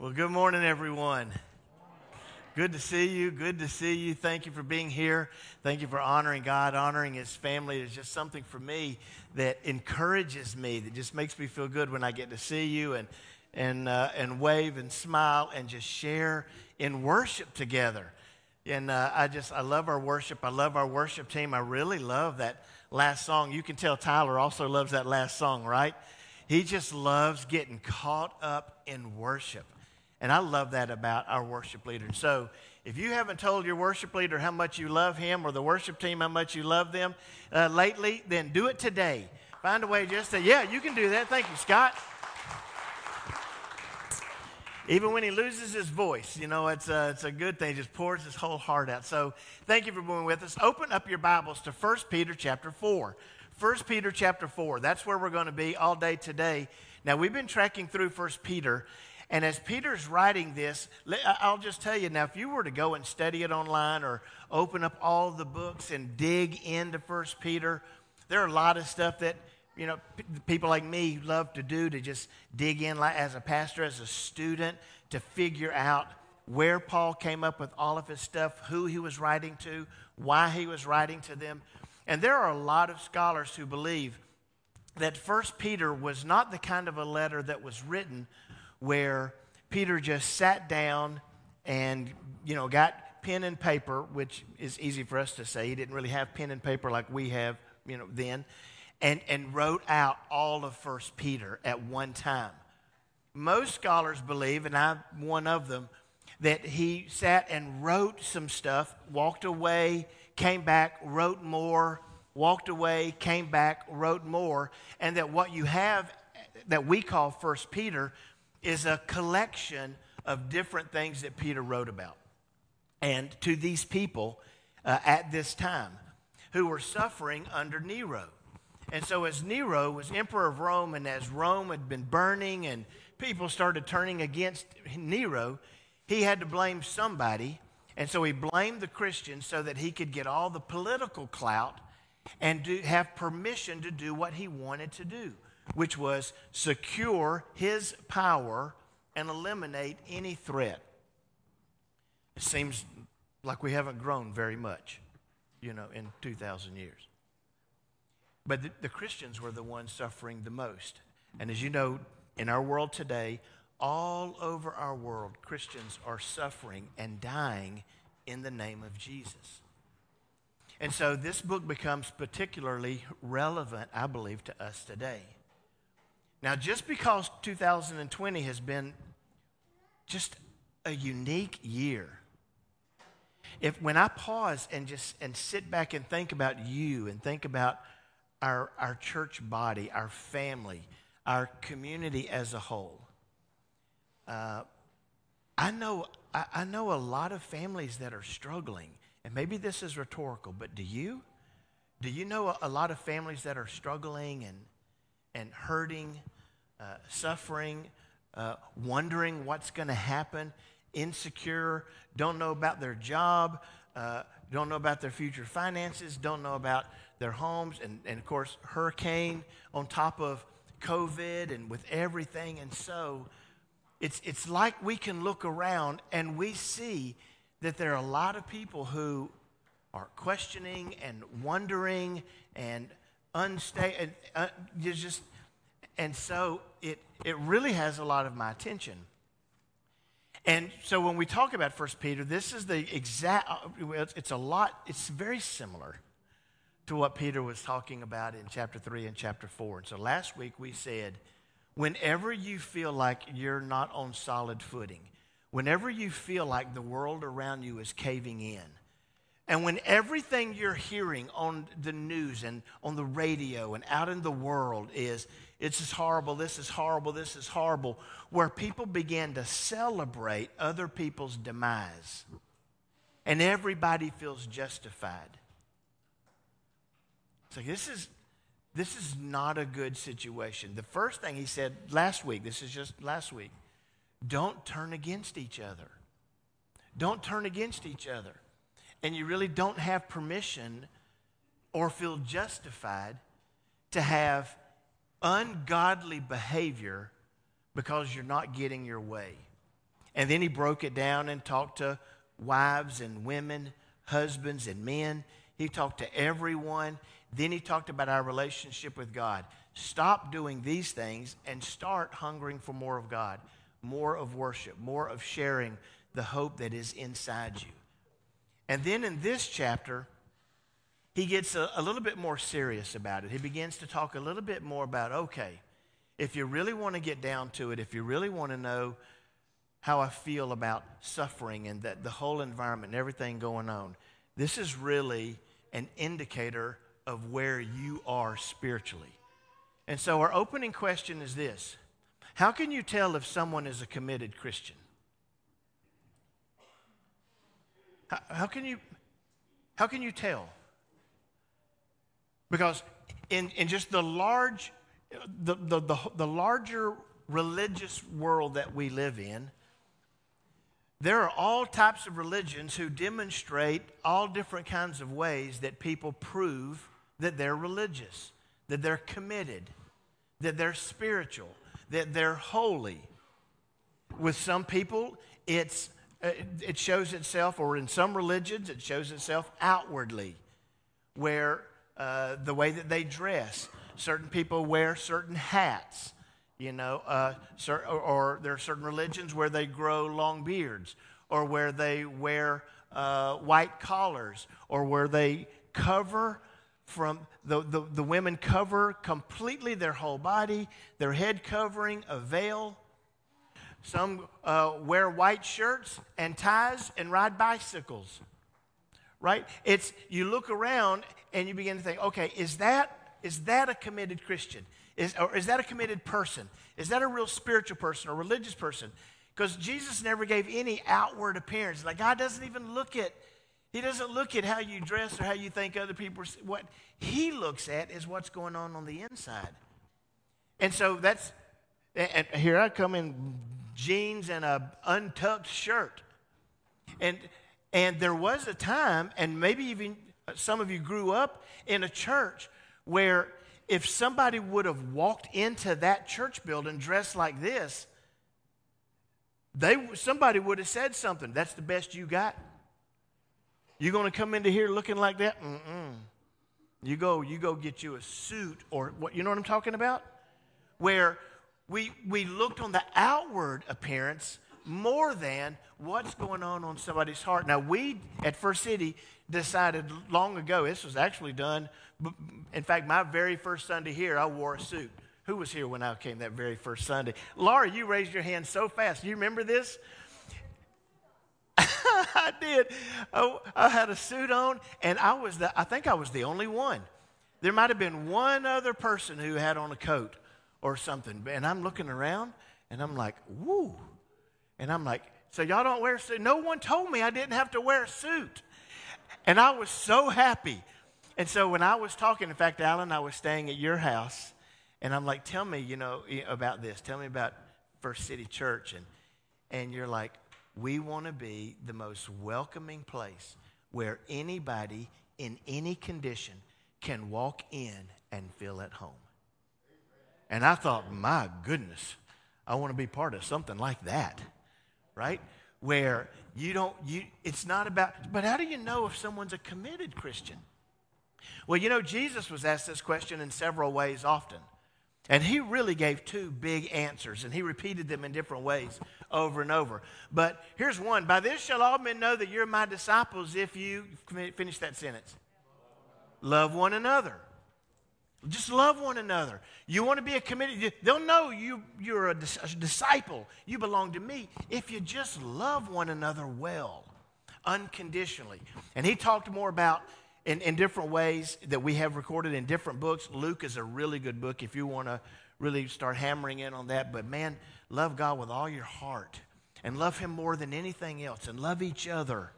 Well, good morning, everyone. Good to see you. Good to see you. Thank you for being here. Thank you for honoring God, honoring His family. It's just something for me that encourages me, that just makes me feel good when I get to see you and, and, uh, and wave and smile and just share in worship together. And uh, I just, I love our worship. I love our worship team. I really love that last song. You can tell Tyler also loves that last song, right? He just loves getting caught up in worship. And I love that about our worship leader. So if you haven't told your worship leader how much you love him or the worship team how much you love them uh, lately, then do it today. Find a way just to, yeah, you can do that. Thank you, Scott. Even when he loses his voice, you know, it's a, it's a good thing. He just pours his whole heart out. So thank you for being with us. Open up your Bibles to 1 Peter chapter 4. 1 Peter chapter 4. That's where we're going to be all day today. Now, we've been tracking through 1 Peter, and as Peter's writing this, I'll just tell you now, if you were to go and study it online or open up all the books and dig into First Peter, there are a lot of stuff that you know people like me love to do to just dig in as a pastor, as a student, to figure out where Paul came up with all of his stuff, who he was writing to, why he was writing to them. And there are a lot of scholars who believe that First Peter was not the kind of a letter that was written where Peter just sat down and, you know, got pen and paper, which is easy for us to say. He didn't really have pen and paper like we have, you know, then, and, and wrote out all of First Peter at one time. Most scholars believe, and I'm one of them, that he sat and wrote some stuff, walked away, came back, wrote more, walked away, came back, wrote more, and that what you have that we call First Peter is a collection of different things that Peter wrote about. And to these people uh, at this time who were suffering under Nero. And so, as Nero was emperor of Rome, and as Rome had been burning and people started turning against Nero, he had to blame somebody. And so he blamed the Christians so that he could get all the political clout and do, have permission to do what he wanted to do which was secure his power and eliminate any threat. It seems like we haven't grown very much, you know, in 2,000 years. But the, the, Christians were the ones suffering the most. And as you know, in our world today, all over our world, Christians are suffering and dying in the name of Jesus. And so this book becomes particularly relevant, I believe, to us today. Now, just because 2020 has been just a unique year, if when I pause and just and sit back and think about you and think about our, our church body, our family, our community as a whole, uh, I know I, I know a lot of families that are struggling, and maybe this is rhetorical, but do you? Do you know a, a lot of families that are struggling and and hurting, uh, suffering, uh, wondering what's going to happen, insecure, don't know about their job, uh, don't know about their future finances, don't know about their homes, and, and of course, hurricane on top of COVID and with everything. And so it's, it's like we can look around and we see that there are a lot of people who are questioning and wondering and unstable. And, uh, just, and so it, it really has a lot of my attention. And so when we talk about First Peter, this is the exact, it's a lot, it's very similar to what Peter was talking about in chapter 3 and chapter 4. And so last week we said, whenever you feel like you're not on solid footing, whenever you feel like the world around you is caving in, and when everything you're hearing on the news and on the radio and out in the world is, it's is horrible, this is horrible, this is horrible, where people begin to celebrate other people's demise. And everybody feels justified. So this is this is not a good situation. The first thing he said last week, this is just last week, don't turn against each other. Don't turn against each other and you really don't have permission or feel justified to have ungodly behavior because you're not getting your way. And then he broke it down and talked to wives and women, husbands and men. He talked to everyone. Then he talked about our relationship with God. Stop doing these things and start hungering for more of God, more of worship, more of sharing the hope that is inside you. And then in this chapter, he gets a, a, little bit more serious about it. He begins to talk a little bit more about okay, if you really want to get down to it, if you really want to know how I feel about suffering and that the whole environment and everything going on, this is really an indicator of where you are spiritually. And so, our opening question is this How can you tell if someone is a committed Christian? How, how can, you, how can you tell? Because in, in just the large, the, the, the, the larger religious world that we live in, there are all types of religions who demonstrate all different kinds of ways that people prove that they're religious, that they're committed, that they're spiritual, that they're holy. With some people, it's, it shows itself, or in some religions, it shows itself outwardly, where uh, the way that they dress. Certain people wear certain hats, you know, uh, or, or, there are certain religions where they grow long beards, or where they wear uh, white collars, or where they cover from the, the, the women cover completely their whole body, their head covering, a veil. Some uh, wear white shirts and ties and ride bicycles. Right? It's you look around and you begin to think, okay, is that is that a committed Christian? Is, or is that a committed person? Is that a real spiritual person or religious person? Because Jesus never gave any outward appearance. Like God doesn't even look at he doesn't look at how you dress or how you think other people. What he looks at is what's going on on the inside. And so that's, and here I come in jeans and a untucked shirt. And, and there was a time, and maybe even uh, some of you grew up in a church where if somebody would have walked into that church building dressed like this, they, somebody would have said something. That's the best you got. You're going to come into here looking like that? Mm-mm. You go, you go get you a suit or what, you know what I'm talking about? Where we, we looked on the outward appearance more than what's going on on somebody's heart. Now, we at First City decided long ago, this was actually done. In fact, my very first Sunday here, I wore a suit. Who was here when I came that very first Sunday? Laura, you raised your hand so fast. You remember this? I did. Oh, I had a suit on, and I was the, I think I was the only one. There might have been one other person who had on a coat or something. And I'm looking around, and I'm like, woo. And I'm like, so y'all don't wear suit? No one told me I didn't have to wear a suit. And I was so happy. And so when I was talking, in fact, Alan, I was staying at your house, and I'm like, tell me, you know, about this. Tell me about First City Church. And, and you're like, we want to be the most welcoming place where anybody in any condition can walk in and feel at home. And I thought, my goodness, I want to be part of something like that, right? Where you don't, you, it's not about, but how do you know if someone's a committed Christian? Well, you know, Jesus was asked this question in several ways often. And he really gave two big answers, and he repeated them in different ways over and over. But here's one By this shall all men know that you're my disciples if you finish that sentence. Love one another. Just love one another. You want to be a committed, they'll know you, you're a, disciple. You belong to me if you just love one another well, unconditionally. And he talked more about in, in different ways that we have recorded in different books. Luke is a really good book if you want to really start hammering in on that. But man, love God with all your heart and love Him more than anything else and love each other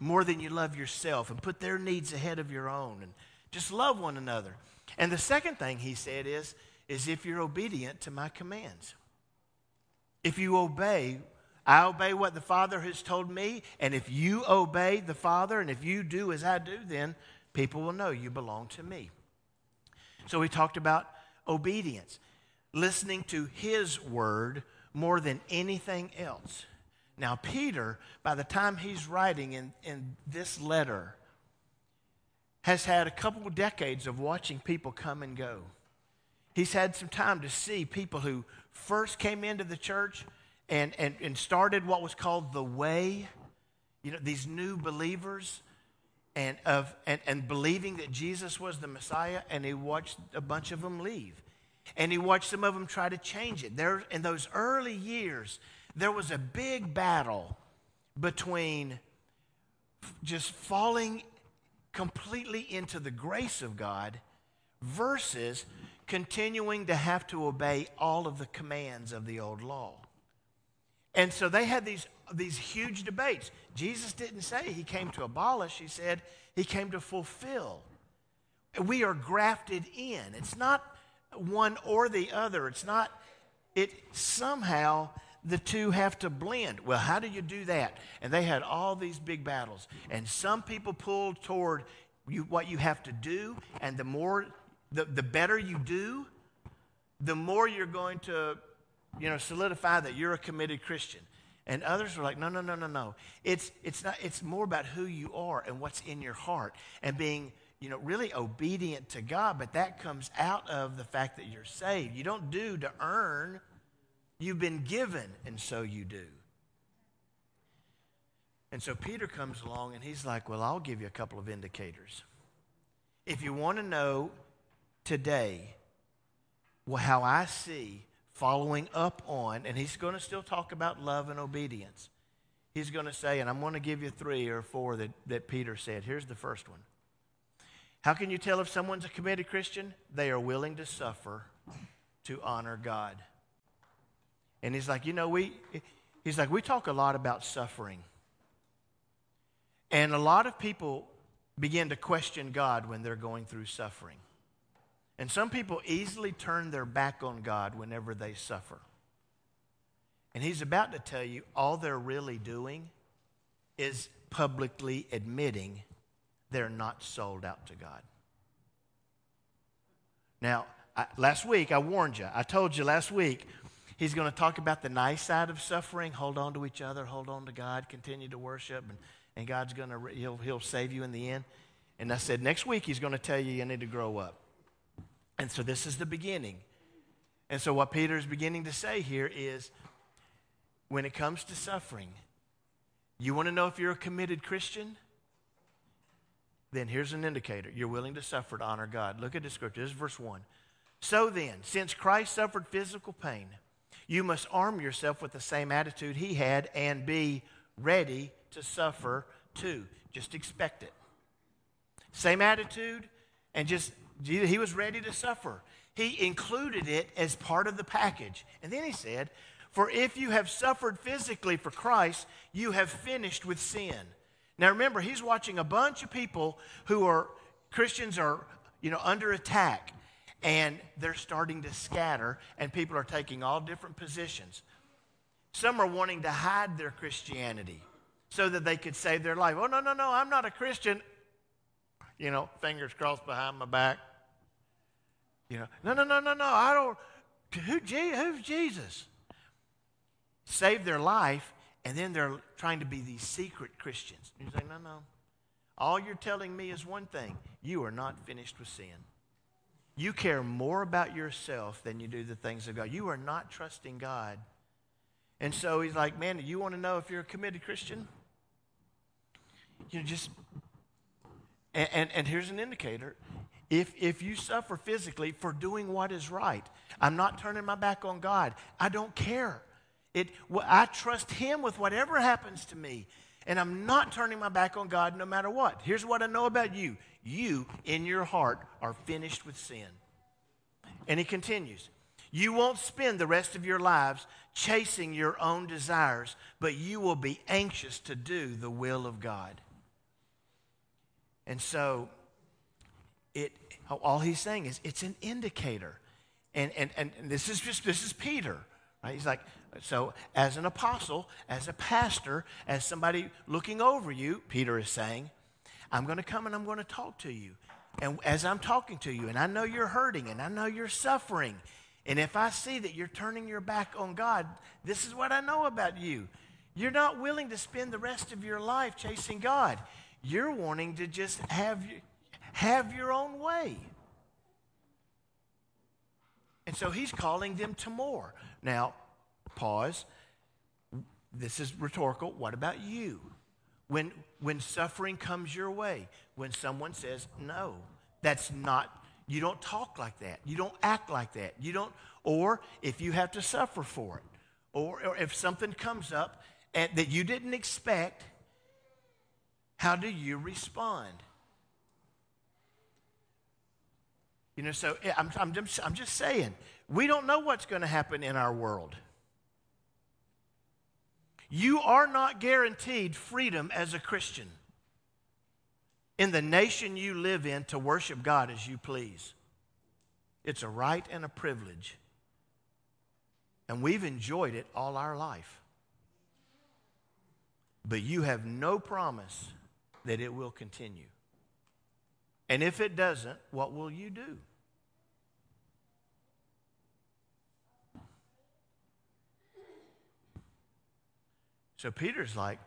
more than you love yourself and put their needs ahead of your own and just love one another. And the second thing he said is, is if you're obedient to my commands. If you obey I obey what the Father has told me, and if you obey the Father and if you do as I do, then people will know you belong to me. So we talked about obedience, listening to His word more than anything else. Now, Peter, by the time he's writing in, in this letter, has had a couple of decades of watching people come and go. He's had some time to see people who first came into the church and, and, and started what was called the way, you know, these new believers and, of, and, and believing that Jesus was the Messiah, and he watched a bunch of them leave. And he watched some of them try to change it. There, in those early years, there was a big battle between just falling completely into the grace of God versus continuing to have to obey all of the commands of the old law. And so they had these, these huge debates. Jesus didn't say he came to abolish, he said he came to fulfill. We are grafted in. It's not one or the other. It's not, it somehow the two have to blend. Well, how do you do that? And they had all these big battles. And some people pulled toward you, what you have to do, and the more, the, the better you do, the more you're going to, you know, solidify that you're a committed Christian. And others were like, no, no, no, no, no. It's, it's, not, it's more about who you are and what's in your heart and being, you know, really obedient to God. But that comes out of the fact that you're saved. You don't do to earn You've been given, and so you do. And so Peter comes along and he's like, Well, I'll give you a couple of indicators. If you want to know today how I see following up on, and he's going to still talk about love and obedience. He's going to say, and I'm going to give you three or four that, that Peter said. Here's the first one. How can you tell if someone's a committed Christian? They are willing to suffer to honor God. And he's like, you know, we, he's like, we talk a lot about suffering. And a lot of people begin to question God when they're going through suffering. And some people easily turn their back on God whenever they suffer. And he's about to tell you all they're really doing is publicly admitting they're not sold out to God. Now, I, last week I warned you. I told you last week He's going to talk about the nice side of suffering. Hold on to each other, hold on to God, continue to worship, and, and God's going to, he'll, he'll save you in the end. And I said, next week he's going to tell you you need to grow up. And so this is the beginning. And so what Peter is beginning to say here is when it comes to suffering, you want to know if you're a committed Christian? Then here's an indicator. You're willing to suffer to honor God. Look at the scripture. This is verse 1. So then, since Christ suffered physical pain, you must arm yourself with the same attitude he had and be ready to suffer too. Just expect it. Same attitude, and just, he was ready to suffer. He included it as part of the package. And then he said, For if you have suffered physically for Christ, you have finished with sin. Now remember, he's watching a bunch of people who are Christians are, you know, under attack and they're starting to scatter, and people are taking all different positions. Some are wanting to hide their Christianity so that they could save their life. Oh, no, no, no, I'm not a Christian. You know, fingers crossed behind my back. You know, no, no, no, no, no, I don't. Who, who's Jesus? Save their life, and then they're trying to be these secret Christians. You say, no, no. All you're telling me is one thing you are not finished with sin. You care more about yourself than you do the things of God. You are not trusting God. And so he's like, man, you want to know if you're a committed Christian? You know, just, and, and, and here's an indicator. If, if you suffer physically for doing what is right, I'm not turning my back on God. I don't care. It, I trust Him with whatever happens to me. And I'm not turning my back on God no matter what. Here's what I know about you you, in your heart, are finished with sin. And he continues You won't spend the rest of your lives chasing your own desires, but you will be anxious to do the will of God. And so, it, all he's saying is it's an indicator. And, and, and this is just, this is Peter, right? He's like, so as an apostle, as a pastor, as somebody looking over you, Peter is saying, I'm going to come and I'm going to talk to you. And as I'm talking to you, and I know you're hurting and I know you're suffering, and if I see that you're turning your back on God, this is what I know about you. You're not willing to spend the rest of your life chasing God. You're wanting to just have, have your own way. And so he's calling them to more. Now, pause. This is rhetorical. What about you? When, when suffering comes your way, when someone says, no, that's not, you don't talk like that. You don't act like that. You don't, or if you have to suffer for it, or, or if something comes up that you didn't expect, how do you respond? You know, so eh, I'm, I'm, just, I'm just saying, we don't know what's going to happen in our world. You are not guaranteed freedom as a Christian in the nation you live in to worship God as you please. It's a right and a privilege. And we've enjoyed it all our life. But you have no promise that it will continue. And if it doesn't, what will you do? So Peter's like,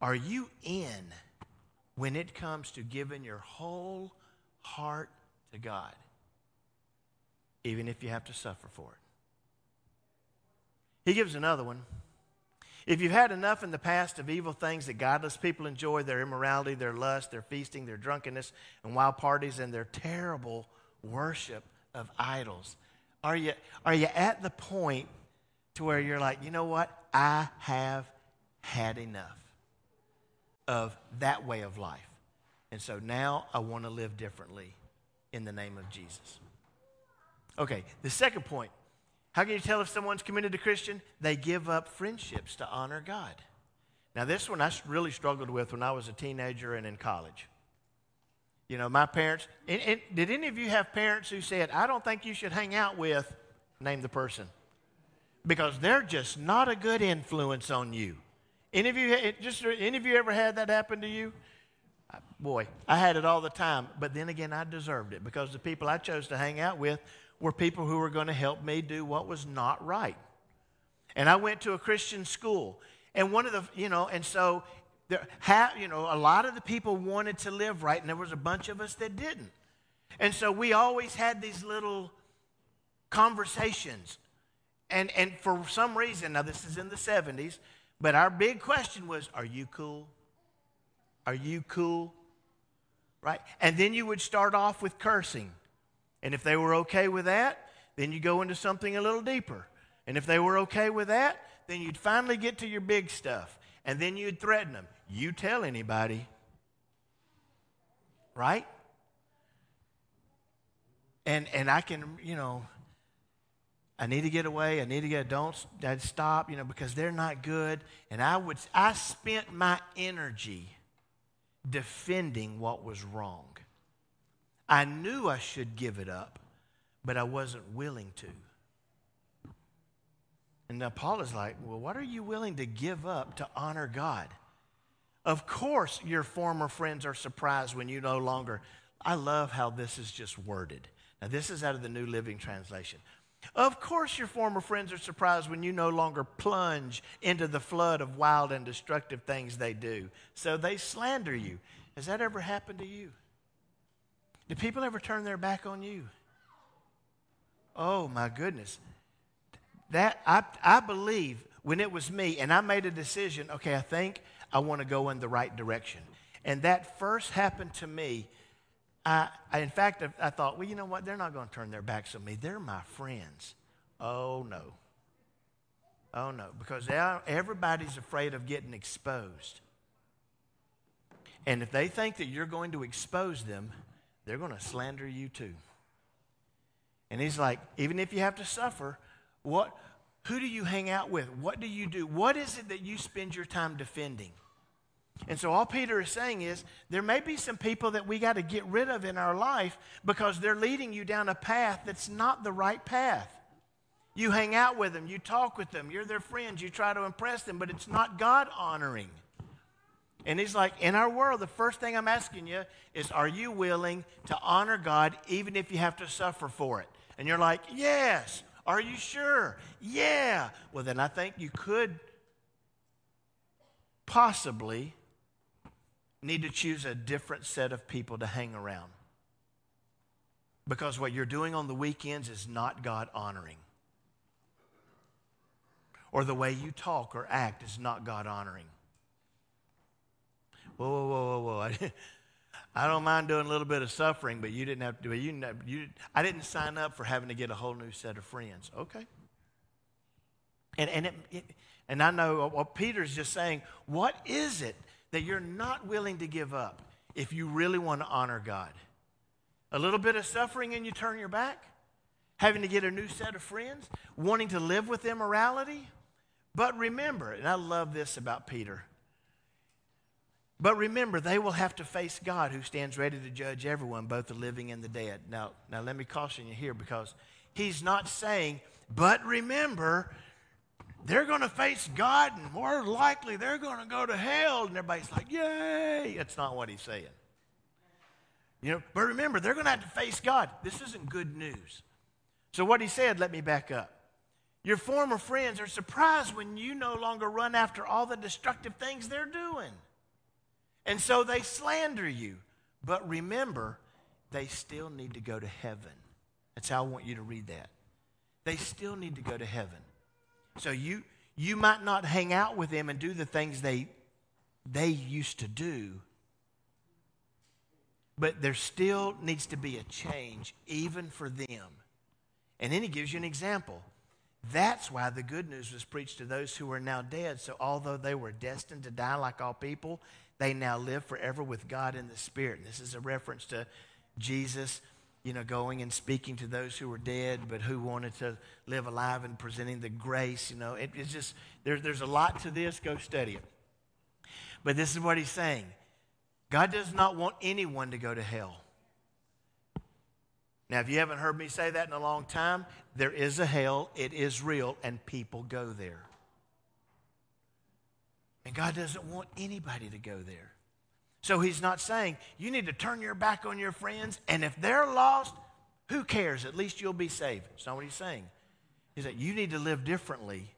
Are you in when it comes to giving your whole heart to God, even if you have to suffer for it? He gives another one. If you've had enough in the past of evil things that godless people enjoy, their immorality, their lust, their feasting, their drunkenness, and wild parties, and their terrible worship of idols, are you, are you at the point to where you're like, you know what? I have had enough of that way of life. And so now I want to live differently in the name of Jesus. Okay, the second point how can you tell if someone's committed to Christian? They give up friendships to honor God. Now, this one I really struggled with when I was a teenager and in college. You know, my parents, and, and did any of you have parents who said, I don't think you should hang out with, name the person, because they're just not a good influence on you? Any of you, just any of you ever had that happen to you? Boy, I had it all the time, but then again, I deserved it because the people I chose to hang out with were people who were going to help me do what was not right. And I went to a Christian school. And one of the, you know, and so there, ha, you know, a lot of the people wanted to live right, and there was a bunch of us that didn't. And so we always had these little conversations. And, and for some reason, now this is in the 70s, but our big question was, Are you cool? Are you cool? Right? And then you would start off with cursing. And if they were okay with that, then you go into something a little deeper. And if they were okay with that, then you'd finally get to your big stuff. And then you'd threaten them. You tell anybody. Right? And and I can, you know, I need to get away. I need to get don't I'd stop, you know, because they're not good. And I would I spent my energy defending what was wrong. I knew I should give it up, but I wasn't willing to. And now Paul is like, Well, what are you willing to give up to honor God? Of course, your former friends are surprised when you no longer. I love how this is just worded. Now, this is out of the New Living Translation. Of course, your former friends are surprised when you no longer plunge into the flood of wild and destructive things they do. So they slander you. Has that ever happened to you? Do people ever turn their back on you? Oh my goodness. That I, I believe when it was me and I made a decision, okay, I think I want to go in the right direction. And that first happened to me. I, I, in fact, I, I thought, well, you know what? They're not going to turn their backs on me. They're my friends. Oh, no. Oh, no. Because everybody's afraid of getting exposed. And if they think that you're going to expose them, they're going to slander you too. And he's like, even if you have to suffer, what, who do you hang out with? What do you do? What is it that you spend your time defending? And so all Peter is saying is there may be some people that we got to get rid of in our life because they're leading you down a path that's not the right path. You hang out with them, you talk with them, you're their friends, you try to impress them, but it's not God honoring. And he's like, in our world, the first thing I'm asking you is, are you willing to honor God even if you have to suffer for it? And you're like, yes. Are you sure? Yeah. Well, then I think you could possibly need to choose a different set of people to hang around. Because what you're doing on the weekends is not God honoring. Or the way you talk or act is not God honoring. Whoa, whoa, whoa, whoa, whoa. I don't mind doing a little bit of suffering, but you didn't have to do it. You, you, I didn't sign up for having to get a whole new set of friends. Okay. And, and, it, it, and I know what Peter's just saying. What is it that you're not willing to give up if you really want to honor God? A little bit of suffering and you turn your back? Having to get a new set of friends? Wanting to live with immorality? But remember, and I love this about Peter. But remember, they will have to face God who stands ready to judge everyone, both the living and the dead. Now, now let me caution you here because he's not saying, but remember, they're going to face God and more likely they're going to go to hell. And everybody's like, yay. That's not what he's saying. You know, but remember, they're going to have to face God. This isn't good news. So, what he said, let me back up. Your former friends are surprised when you no longer run after all the destructive things they're doing. And so they slander you. But remember, they still need to go to heaven. That's how I want you to read that. They still need to go to heaven. So you you might not hang out with them and do the things they they used to do. But there still needs to be a change even for them. And then he gives you an example. That's why the good news was preached to those who are now dead. So, although they were destined to die like all people, they now live forever with God in the Spirit. And this is a reference to Jesus, you know, going and speaking to those who were dead, but who wanted to live alive and presenting the grace. You know, it, it's just, there, there's a lot to this. Go study it. But this is what he's saying God does not want anyone to go to hell. Now, if you haven't heard me say that in a long time, there is a hell, it is real, and people go there. And God doesn't want anybody to go there. So He's not saying you need to turn your back on your friends, and if they're lost, who cares? At least you'll be saved. That's not what He's saying. He's that you need to live differently,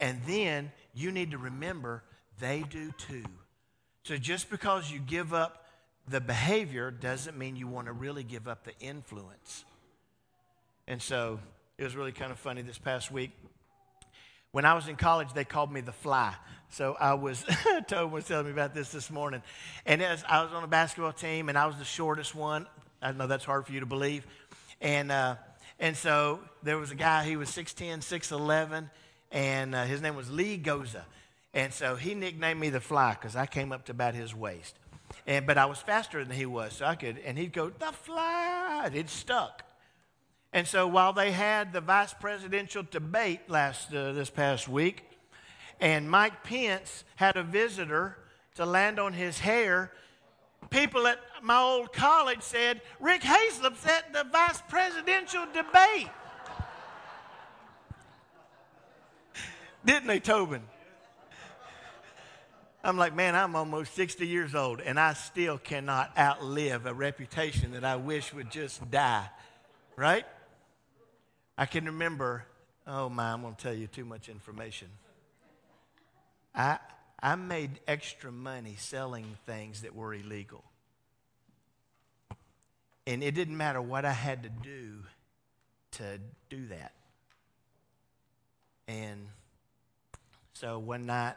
and then you need to remember they do too. So just because you give up the behavior doesn't mean you want to really give up the influence. And so it was really kind of funny this past week. When I was in college, they called me the fly. So I was, Toby was telling me about this this morning. And as I was on a basketball team, and I was the shortest one. I know that's hard for you to believe. And, uh, and so there was a guy, he was 6'10, 6'11, and uh, his name was Lee Goza. And so he nicknamed me the fly because I came up to about his waist. And, but I was faster than he was, so I could, and he'd go, the fly, it stuck. And so while they had the vice presidential debate last, uh, this past week, and Mike Pence had a visitor to land on his hair, people at my old college said, Rick Haslip's at the vice presidential debate. Didn't they, Tobin? I'm like, man, I'm almost 60 years old, and I still cannot outlive a reputation that I wish would just die, right? I can remember, oh my, I'm going to tell you too much information. I, I made extra money selling things that were illegal. And it didn't matter what I had to do to do that. And so one night,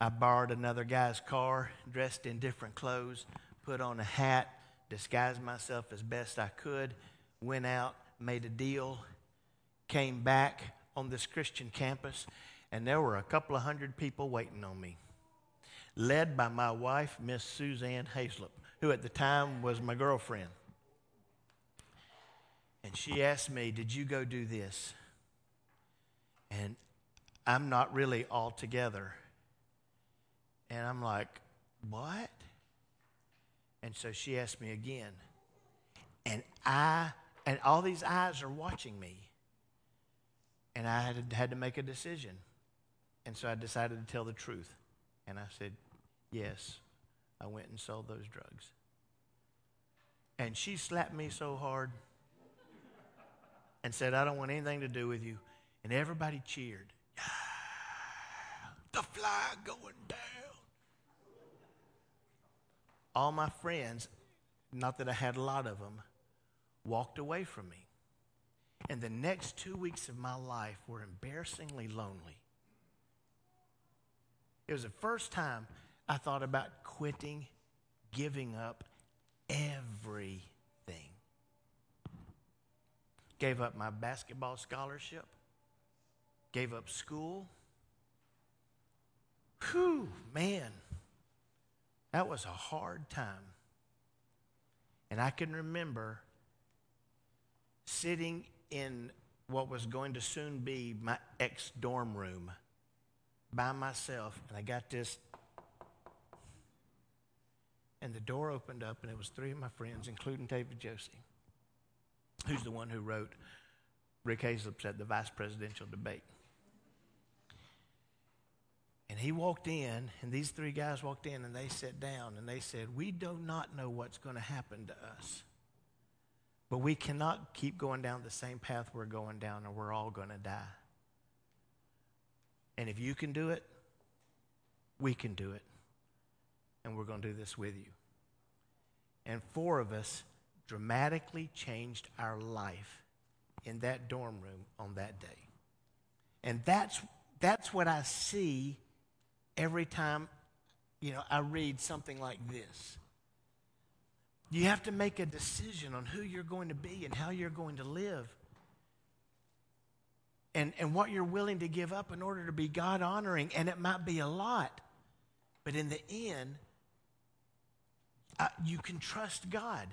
I borrowed another guy's car, dressed in different clothes, put on a hat, disguised myself as best I could, went out, made a deal, came back on this Christian campus, and there were a couple of hundred people waiting on me, led by my wife, Miss Suzanne Haslip, who at the time was my girlfriend. And she asked me, Did you go do this? And I'm not really all together. And I'm like, What? And so she asked me again. And I, and all these eyes are watching me. And I had to, had to make a decision. And so I decided to tell the truth. And I said, Yes, I went and sold those drugs. And she slapped me so hard and said, I don't want anything to do with you. And everybody cheered. The fly going down. all my friends, not that I had a lot of them, walked away from me. And the next two weeks of my life were embarrassingly lonely. It was the first time I thought about quitting, giving up everything. Gave up my basketball scholarship, gave up school. Whew, man, that was a hard time. And I can remember sitting in what was going to soon be my ex dorm room by myself, and I got this. And the door opened up, and it was three of my friends, including David Josie, who's the one who wrote Rick Hazelip's at the vice presidential debate. And he walked in, and these three guys walked in, and they sat down, and they said, We do not know what's going to happen to us. But we cannot keep going down the same path we're going down, or we're all going to die. And if you can do it, we can do it. And we're going to do this with you. And four of us dramatically changed our life in that dorm room on that day. And that's, that's what I see every time, you know, I read something like this. You have to make a decision on who you're going to be and how you're going to live. And, and what you're willing to give up in order to be God honoring. And it might be a lot. But in the end, uh, you can trust God.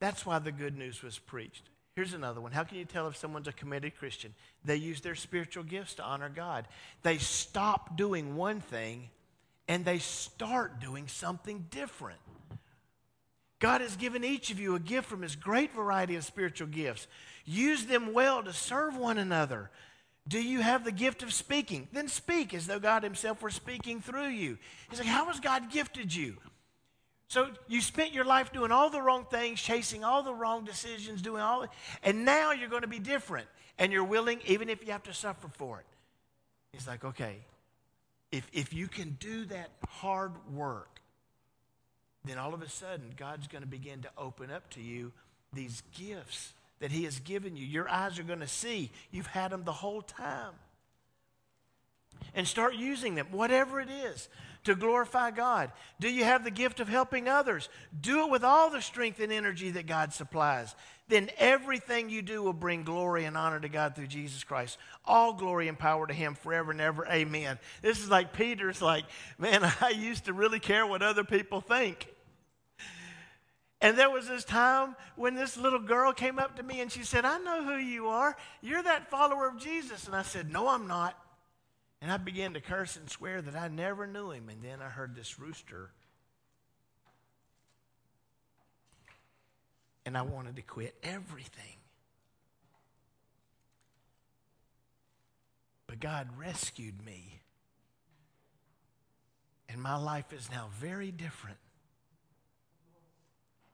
That's why the good news was preached. Here's another one. How can you tell if someone's a committed Christian? They use their spiritual gifts to honor God. They stop doing one thing and they start doing something different. God has given each of you a gift from his great variety of spiritual gifts. Use them well to serve one another. Do you have the gift of speaking? Then speak as though God himself were speaking through you. He's like, How has God gifted you? So you spent your life doing all the wrong things, chasing all the wrong decisions, doing all, and now you're going to be different, and you're willing, even if you have to suffer for it. He's like, okay, if if you can do that hard work, then all of a sudden God's going to begin to open up to you these gifts that He has given you. Your eyes are going to see. You've had them the whole time. And start using them, whatever it is to glorify God? Do you have the gift of helping others? Do it with all the strength and energy that God supplies. Then everything you do will bring glory and honor to God through Jesus Christ. All glory and power to Him forever and ever. Amen. This is like Peter's like, man, I used to really care what other people think. And there was this time when this little girl came up to me and she said, I know who you are. You're that follower of Jesus. And I said, No, I'm not. And I began to curse and swear that I never knew him. And then I heard this rooster. And I wanted to quit everything. But God rescued me. And my life is now very different.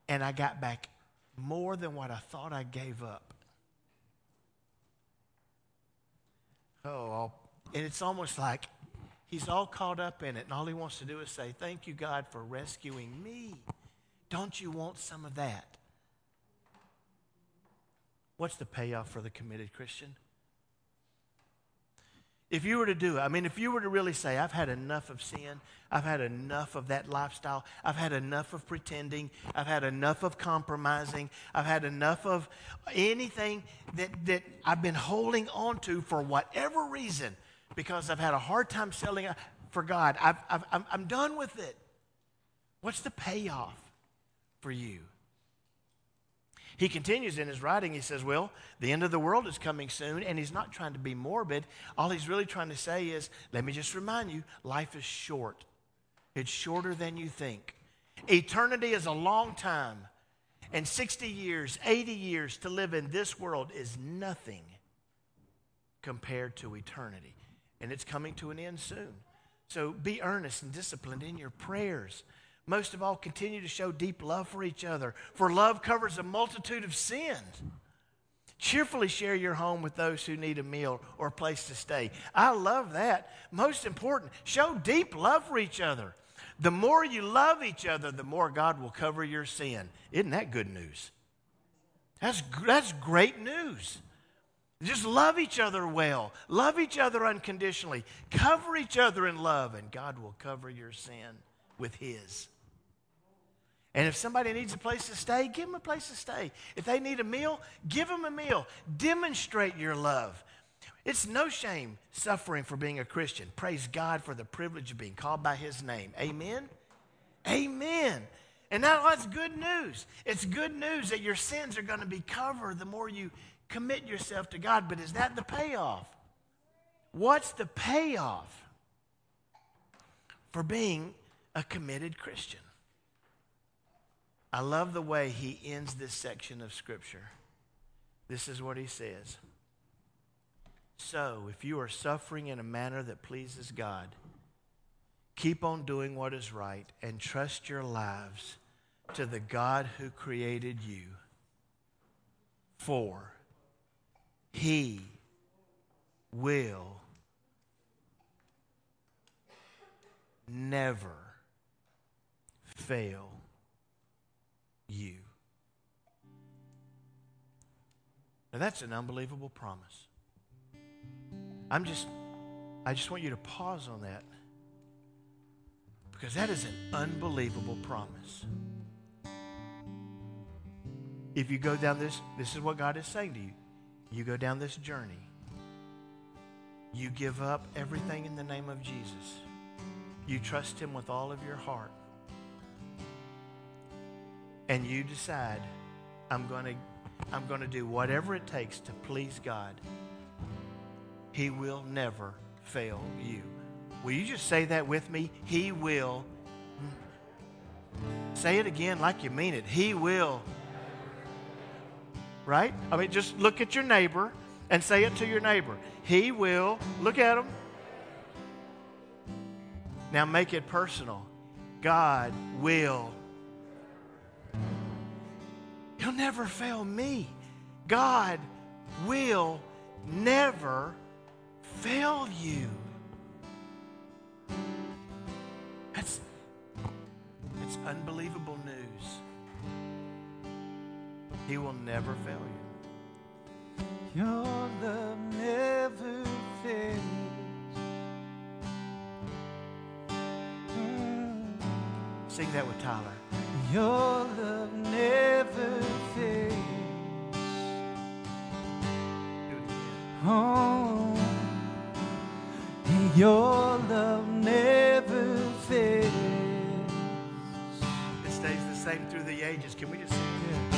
And I got back more than what I thought I gave up. Oh, I'll and it's almost like he's all caught up in it, and all he wants to do is say, Thank you, God, for rescuing me. Don't you want some of that? What's the payoff for the committed Christian? If you were to do it, I mean, if you were to really say, I've had enough of sin, I've had enough of that lifestyle, I've had enough of pretending, I've had enough of compromising, I've had enough of anything that, that I've been holding on to for whatever reason, because I've had a hard time selling for God. I've, I've, I'm, I'm done with it. What's the payoff for you? He continues in his writing, he says, Well, the end of the world is coming soon, and he's not trying to be morbid. All he's really trying to say is, Let me just remind you, life is short. It's shorter than you think. Eternity is a long time, and 60 years, 80 years to live in this world is nothing compared to eternity and it's coming to an end soon. So be earnest and disciplined in your prayers. Most of all, continue to show deep love for each other, for love covers a multitude of sins. Cheerfully share your home with those who need a meal or a place to stay. I love that. Most important, show deep love for each other. The more you love each other, the more God will cover your sin. Isn't that good news? That's, that's great news. Just love each other well, love each other unconditionally, cover each other in love, and God will cover your sin with His. And if somebody needs a place to stay, give them a place to stay. If they need a meal, give them a meal. Demonstrate your love. It's no shame suffering for being a Christian. Praise God for the privilege of being called by His name. Amen? Amen. And now that's good news. It's good news that your sins are going to be covered the more you commit yourself to God. But is that the payoff? What's the payoff for being a committed Christian? I love the way he ends this section of Scripture. This is what he says. So, if you are suffering in a manner that pleases God, keep on doing what is right and trust your lives to the God who created you. For he will never fail you. Now that's an unbelievable promise. I'm just, I just want you to pause on that because that is an unbelievable promise. If you go down this, this is what God is saying to you. You go down this journey. You give up everything in the name of Jesus. You trust Him with all of your heart and you decide, I'm going to I'm going to do whatever it takes to please God, He will never fail you. Will you just say that with me? He will. Say it again like you mean it. He will. Right? I mean, just look at your neighbor and say it to your neighbor. He will. Look at him. Now make it personal. God will He'll never fail me. God will never fail you. That's, that's unbelievable news. He will never fail you. Your love never fails. Sing that with Tyler. Your love never fails. Oh, your love never fails. It stays the same through the ages. Can we just sing it?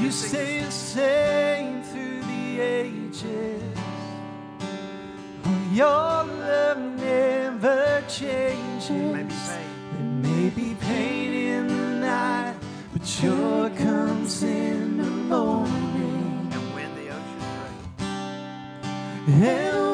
You stay the same through the ages. Oh, your love never changes. Maybe pain. There may be pain in the night, but joy comes in the morning. And when the oceans rage.